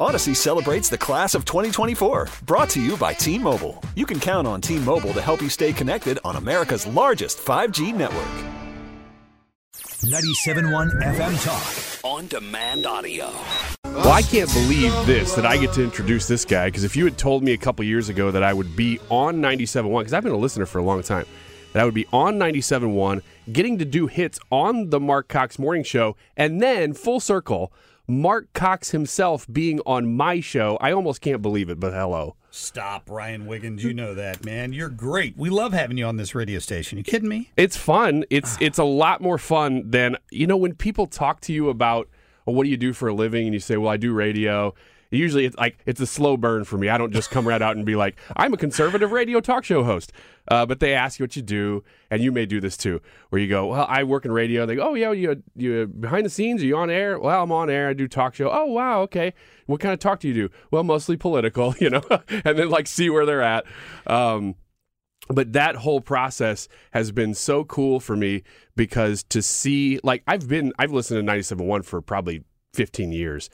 Odyssey celebrates the class of 2024, brought to you by T Mobile. You can count on T Mobile to help you stay connected on America's largest 5G network. 97.1 FM Talk. On demand audio. Well, I can't believe this that I get to introduce this guy because if you had told me a couple years ago that I would be on 97.1, because I've been a listener for a long time, that I would be on 97.1, getting to do hits on the Marc Cox Morning Show, and then full circle, Marc Cox himself being on my show. I almost can't believe it, but hello. Stop, Ryan Wiggins. You know that, man. You're great. We love having you on this radio station. You kidding me? It's fun. It's it's a lot more fun than you know when people talk to you about well, what do you do for a living, and you say, well, I do radio. Usually, it's like it's a slow burn for me. I don't just come right out and be like, I'm a conservative radio talk show host. Uh, but they ask you what you do, and you may do this too, where you go, well, I work in radio. They go, oh yeah, you you behind the scenes? Are you on air? Well, I'm on air. I do talk show. Oh wow, okay. What kind of talk do you do? Well, mostly political, you know, and then like see where they're at. Um, but that whole process has been so cool for me because to see like I've been I've listened to 97.1 for probably 15 years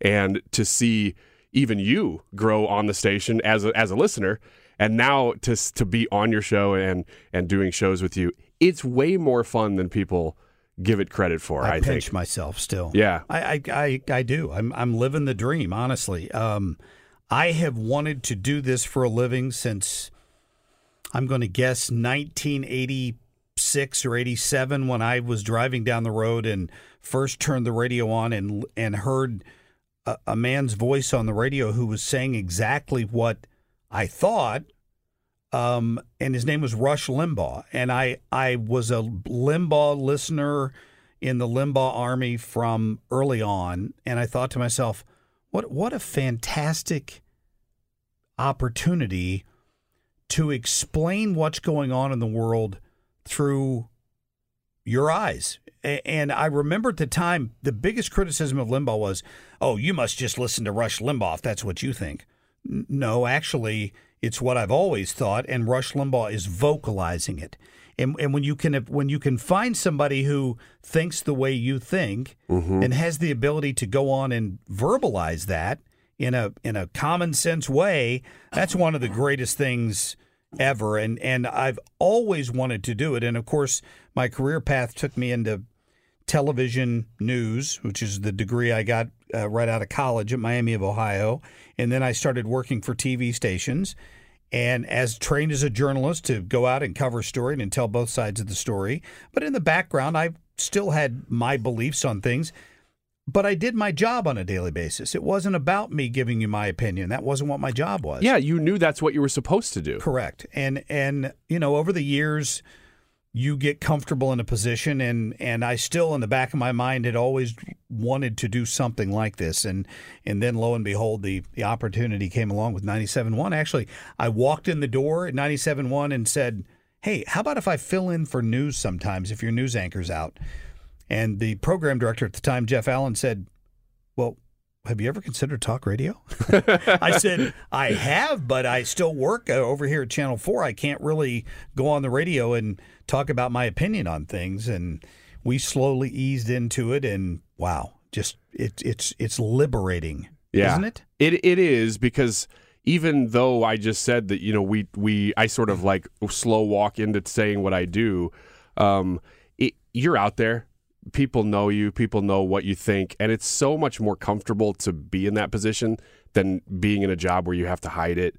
and to see even you grow on the station as a, as a listener and now to to be on your show and and doing shows with you it's way more fun than people give it credit for I, I, pinch think myself still. Yeah. I, I, I, I do. I'm, I'm living the dream, honestly. Um, I have wanted to do this for a living since I'm going to guess 1986 or 87 when I was driving down the road and first turned the radio on and and heard a, a man's voice on the radio who was saying exactly what I thought. Um, and his name was Rush Limbaugh, and I I was a Limbaugh listener in the Limbaugh army from early on, and I thought to myself, what what a fantastic opportunity to explain what's going on in the world through your eyes. And I remember at the time, the biggest criticism of Limbaugh was, oh, you must just listen to Rush Limbaugh if that's what you think. No, actually, it's what I've always thought, and Rush Limbaugh is vocalizing it. And, and when you can when you can find somebody who thinks the way you think mm-hmm. and has the ability to go on and verbalize that in a in a common sense way, that's one of the greatest things ever. And and I've always wanted to do it. And of course, my career path took me into television news, which is the degree I got uh, right out of college at Miami of Ohio. And then I started working for TV stations. And as trained as a journalist to go out and cover a story and tell both sides of the story. But in the background, I still had my beliefs on things. But I did my job on a daily basis. It wasn't about me giving you my opinion. That wasn't what my job was. yeah you knew that's what you were supposed to do Correct. And and you know, over the years you get comfortable in a position and and I still in the back of my mind had always wanted to do something like this and and then lo and behold the the opportunity came along with 97.1. Actually, I walked in the door at 97.1 and said, "Hey, how about if I fill in for news sometimes if your news anchor's out?" And the program director at the time, Jeff Allen said, "Well, have you ever considered talk radio? I said, I have, but I still work uh, over here at Channel 4. I can't really go on the radio and talk about my opinion on things. And we slowly eased into it. And wow, just it, it's it's liberating, yeah. isn't it? It it is because even though I just said that you know we we I sort of like slow walk into saying what I do, um, it, you're out there. People know you. People know what you think, and it's so much more comfortable to be in that position than being in a job where you have to hide it.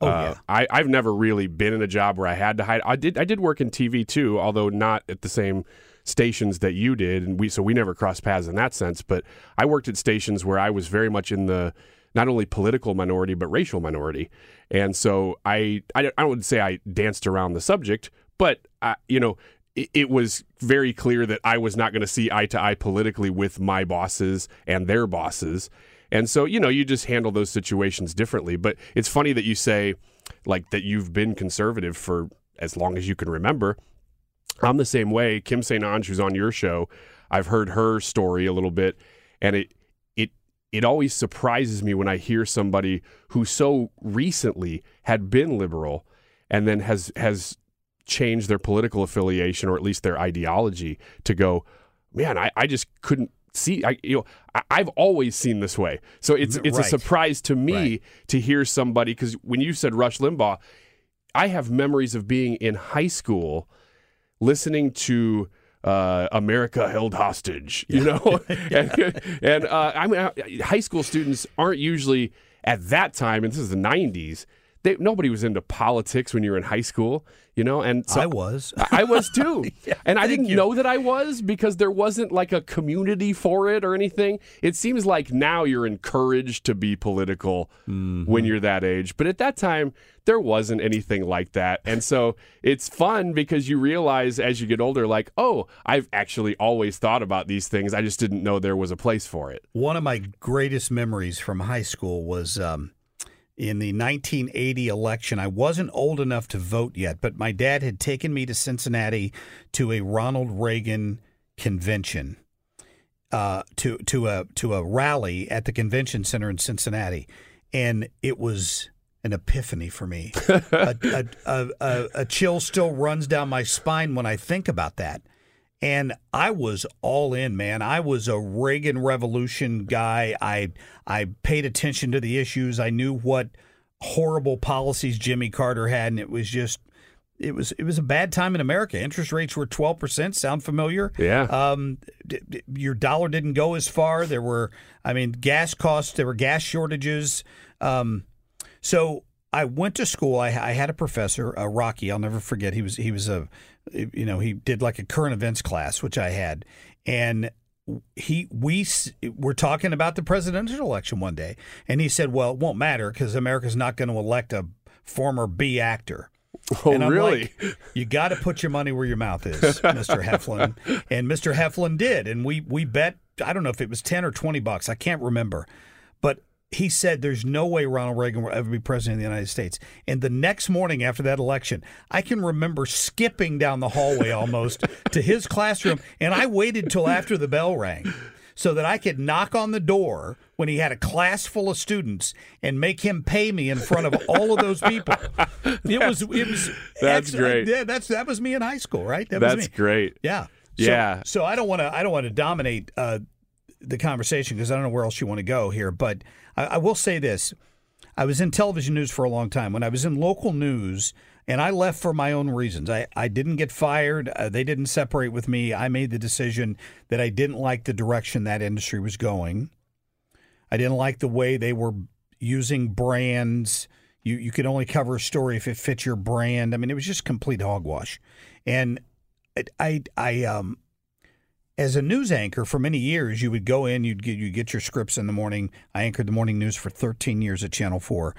Oh, Uh, yeah. I, I've never really been in a job where I had to hide. I did. I did work in TV too, although not at the same stations that you did, and we so we never crossed paths in that sense. But I worked at stations where I was very much in the not only political minority but racial minority, and so I I, I would say I danced around the subject, but I, you know. It, was very clear that I was not going to see eye to eye politically with my bosses and their bosses, And so, you know, you just handle those situations differently. But it's funny that you say, like, that you've been conservative for as long as you can remember. I'm the same way. Kim St. Onge, who's on your show, I've heard her story a little bit, and it it it always surprises me when I hear somebody who so recently had been liberal and then has has changed their political affiliation or at least their ideology to go, man, I, I just couldn't see I you know I've always seen this way. So it's it's Right. a surprise to me Right. to hear somebody because when you said Rush Limbaugh, I have memories of being in high school listening to uh, America held hostage, you know, and, and uh, I mean, high school students aren't usually at that time, and this is the '90s. They, nobody was into politics when you were in high school, you know, and so I was. I was too. and I didn't you. know that I was because there wasn't like a community for it or anything. It seems like now you're encouraged to be political Mm-hmm. when you're that age. But at that time, there wasn't anything like that. And so it's fun because you realize as you get older, like, oh, I've actually always thought about these things. I just didn't know there was a place for it. One of my greatest memories from high school was um, in the 1980 election. I wasn't old enough to vote yet, but my dad had taken me to Cincinnati to a Ronald Reagan convention, uh, to to a to a rally at the convention center in Cincinnati, and it was an epiphany for me. a, a, a, a, a chill still runs down my spine when I think about that. And I was all in, man. I was a Reagan Revolution guy. I I paid attention to the issues. I knew what horrible policies Jimmy Carter had, and it was just it was it was a bad time in America. Interest rates were twelve percent. Sound familiar? Yeah. Um, d- d- your dollar didn't go as far. There were, I mean, gas costs. There were gas shortages. Um, so I went to school. I, I had a professor, uh, Rocky. I'll never forget. He was he was a, you know, he did like a current events class, which I had, and he we were talking about the presidential election one day, and he said, "Well, it won't matter because America's not going to elect a former B actor." Oh, and I'm really? like, you got to put your money where your mouth is, Mr. Heflin. And Mr. Heflin did. And we, we bet, I don't know if it was 10 or 20 bucks. I can't remember. He said there's no way Ronald Reagan will ever be president of the United States. And the next morning after that election, I can remember skipping down the hallway almost to his classroom. And I waited till after the bell rang so that I could knock on the door when he had a class full of students and make him pay me in front of all of those people. It was it was That's great. Yeah, that's that was me in high school, right? That was That's great. Yeah. So, Yeah. So I don't want to I don't want to dominate uh, the conversation because I don't know where else you want to go here, but I, I will say this: I was in television news for a long time. When I was in local news, and I left for my own reasons. I, I didn't get fired. Uh, they didn't separate with me. I made the decision that I didn't like the direction that industry was going. I didn't like the way they were using brands. You you could only cover a story if it fits your brand. I mean, it was just complete hogwash. And I I, I um as a news anchor for many years, you would go in, you'd get you get your scripts in the morning. I anchored the morning news for 13 years at Channel 4.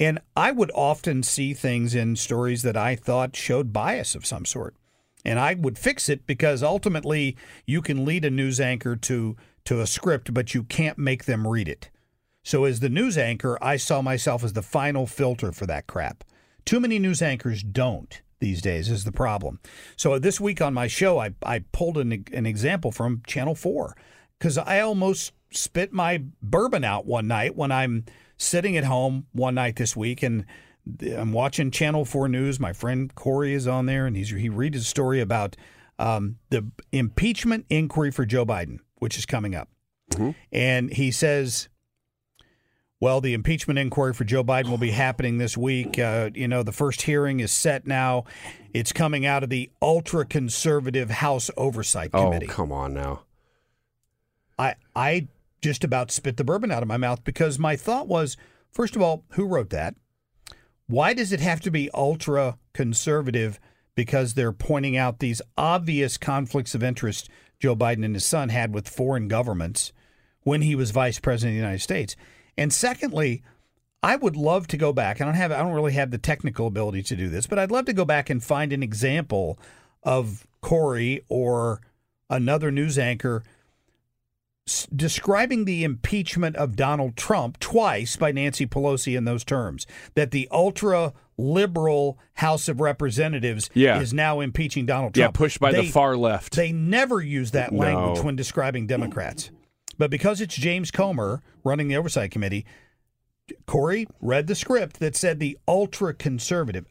And I would often see things in stories that I thought showed bias of some sort. And I would fix it because ultimately you can lead a news anchor to to a script, but you can't make them read it. So as the news anchor, I saw myself as the final filter for that crap. Too many news anchors don't these days is the problem. So this week on my show, I, I pulled an, an example from Channel 4 because I almost spit my bourbon out one night when I'm sitting at home one night this week and I'm watching Channel 4 News. My friend Corey is on there and he's, he reads a story about um, the impeachment inquiry for Joe Biden, which is coming up. And he says, well, the impeachment inquiry for Joe Biden will be happening this week. Uh, you know, the first hearing is set now. It's coming out of the ultra conservative House Oversight Committee. Oh, come on now. I I just about spit the bourbon out of my mouth because my thought was, first of all, who wrote that? Why does it have to be ultra conservative? Because they're pointing out these obvious conflicts of interest Joe Biden and his son had with foreign governments when he was vice president of the United States. And secondly, I would love to go back. I don't have I don't really have the technical ability to do this, but I'd love to go back and find an example of Corey or another news anchor describing the impeachment of Donald Trump twice by Nancy Pelosi in those terms that the ultra liberal House of Representatives Yeah. is now impeaching Donald Yeah, Trump. pushed by the far left. They never use that language No. when describing Democrats. But because it's James Comer running the Oversight Committee, Corey read the script that said the ultra conservative.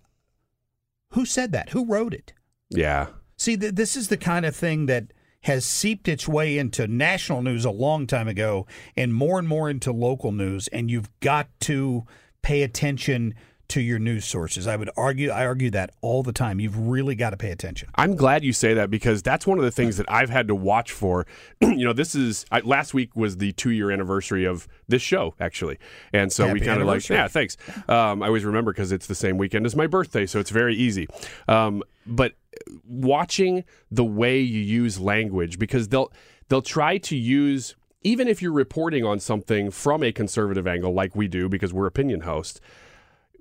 Who said that? Who wrote it? yeah. See, th- this is the kind of thing that has seeped its way into national news a long time ago and more and more into local news. And you've got to pay attention to your news sources. I would argue, I argue that all the time. You've really got to pay attention. I'm glad you say that because that's one of the things that I've had to watch for. you know, this is I, last week was the two year anniversary of this show, actually, and so we kind of like, yeah, thanks. Um, I always remember because it's the same weekend as my birthday, so it's very easy. Um, but watching the way you use language because they'll they'll try to use even if you're reporting on something from a conservative angle like we do because we're opinion hosts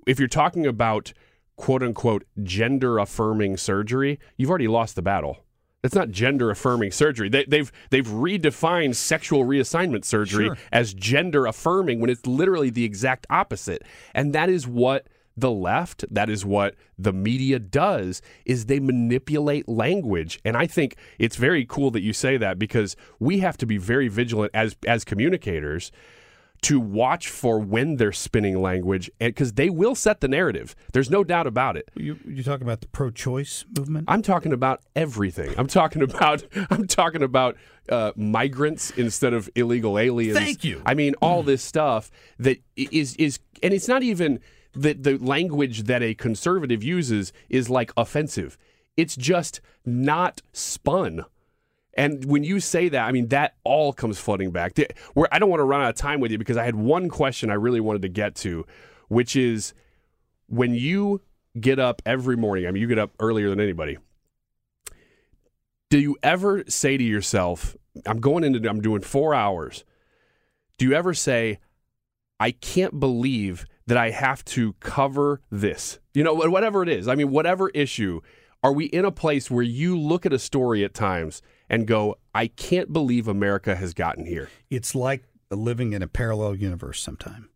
if you're talking about quote unquote gender affirming surgery, you've already lost the battle. It's not gender affirming surgery. They, they've they've redefined sexual reassignment surgery Sure. as gender affirming when it's literally the exact opposite. And that is what the left, that is what the media does is they manipulate language. And I think it's very cool that you say that because we have to be very vigilant as as communicators to watch for when they're spinning language because they will set the narrative. There's no doubt about it. You you talking about the pro-choice movement? I'm talking about everything. I'm talking about I'm talking about uh, migrants instead of illegal aliens. Thank you. I mean all this stuff that is is is and it's not even that the language that a conservative uses is like offensive. It's just not spun. And when you say that, I mean that all comes flooding back. Where I don't want to run out of time with you because I had one question I really wanted to get to, which is when you get up every morning. I mean, you get up earlier than anybody. Do you ever say to yourself, "I'm going into, I'm doing four hours." Do you ever say, "I can't believe that I have to cover this"? You know, whatever it is. I mean, whatever issue. Are we in a place where you look at a story at times and go, "I can't believe America has gotten here"? It's like living in a parallel universe sometime.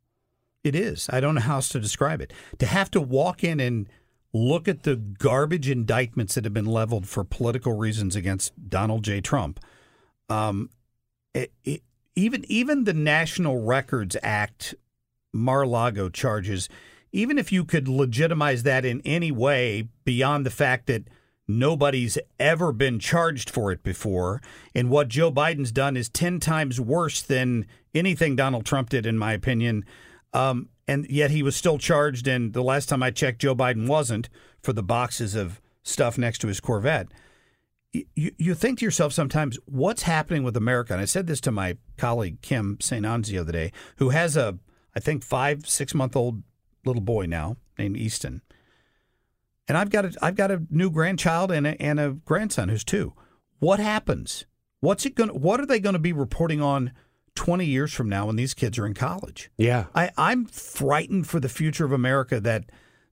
It is. I don't know how else to describe it. To have to walk in and look at the garbage indictments that have been leveled for political reasons against Donald J. Trump. Um, it, it, even even the National Records Act Mar-a-Lago charges, even if you could legitimize that in any way beyond the fact that nobody's ever been charged for it before, and what Joe Biden's done is 10 times worse than anything Donald Trump did, in my opinion. Um, and yet he was still charged, and the last time I checked, Joe Biden wasn't for the boxes of stuff next to his Corvette you, you think to yourself sometimes, what's happening with America? And I said this to my colleague Kim St. Onge the other day, who has a, I think, five, six month old little boy now named Easton. And I've got a, I've got a new grandchild and a, and a grandson who's two. What happens? What's it going? What are they going to be reporting on twenty years from now when these kids are in college? Yeah. I, I'm frightened for the future of America that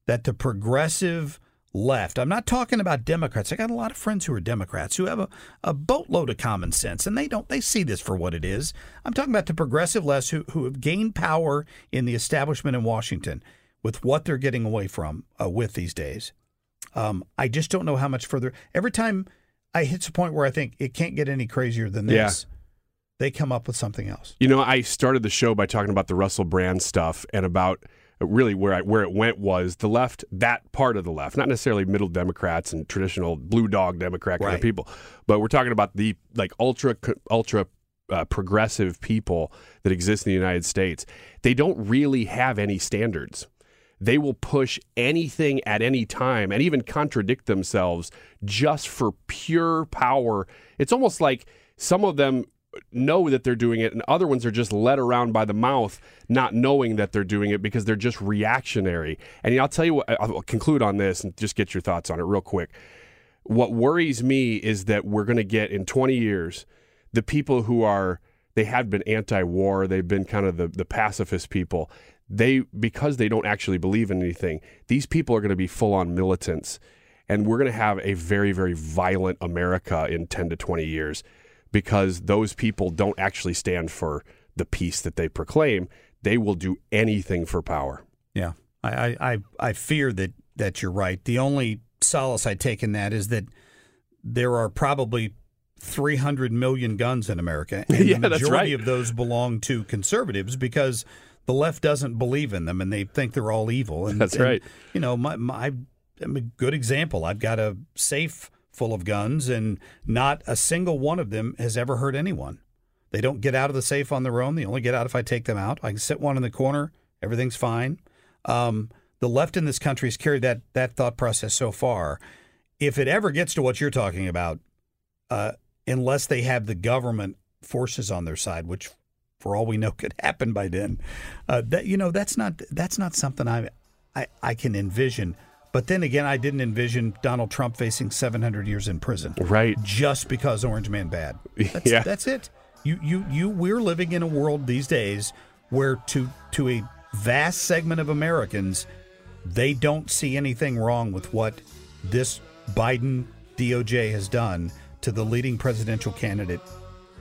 that the progressive left. I'm not talking about Democrats. I got a lot of friends who are Democrats who have a, a boatload of common sense and they don't they see this for what it is. I'm talking about the progressive left who who have gained power in the establishment in Washington with what they're getting away from uh, with these days. Um, I just don't know how much further. Every time I hit a point where I think it can't get any crazier than this, they come up with something else. You know, I started the show by talking about the Russell Brand stuff and about really where I, where it went was the left, that part of the left, not necessarily middle Democrats and traditional blue dog Democrat kind Right. of people, but we're talking about the like ultra ultra uh, progressive people that exist in the United States. They don't really have any standards. They will push anything at any time and even contradict themselves just for pure power. It's almost like some of them know that they're doing it and other ones are just led around by the mouth not knowing that they're doing it because they're just reactionary and i'll tell you what i'll conclude on this and just get your thoughts on it real quick what worries me is that we're going to get in 20 years the people who are they have been anti-war they've been kind of the, the pacifist people they because they don't actually believe in anything these people are going to be full-on militants and we're going to have a very very violent america in 10 to 20 years because those people don't actually stand for the peace that they proclaim. They will do anything for power. Yeah, I, I, I, fear that that you're right. The only solace I take in that is that there are probably 300 million guns in America, and Yeah, the majority right. of those belong to conservatives because the left doesn't believe in them and they think they're all evil. And, That's and, right. You know, my, my I'm a good example. I've got a safe full of guns, and not a single one of them has ever hurt anyone. They don't get out of the safe on their own. They only get out if I take them out. I can sit one in the corner. Everything's fine. Um, the left in this country has carried that that thought process so far. If it ever gets to what you're talking about, uh, unless they have the government forces on their side, which for all we know could happen by then, uh, that you know that's not that's not something I, I I can envision. But then again, I didn't envision Donald Trump facing 700 years in prison Right. just because Orange Man bad. That's, Yeah. that's it. You you you we're living in a world these days where to to a vast segment of Americans, they don't see anything wrong with what this Biden DOJ has done to the leading presidential candidate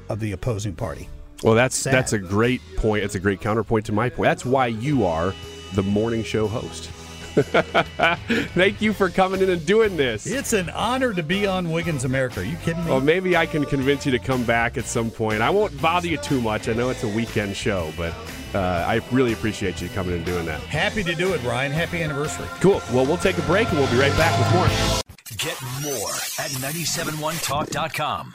of the opposing party. Well, that's Sad. that's a great point. It's a great counterpoint to my point. That's why you are the morning show host. Thank you for coming in and doing this. It's an honor to be on Wiggins America. Are you kidding me? Well, maybe I can convince you to come back at some point. I won't bother you too much. I know it's a weekend show, but uh, I really appreciate you coming and doing that. Happy to do it, Ryan. Happy anniversary. Cool. Well, we'll take a break and we'll be right back with more. Get more at 971talk.com.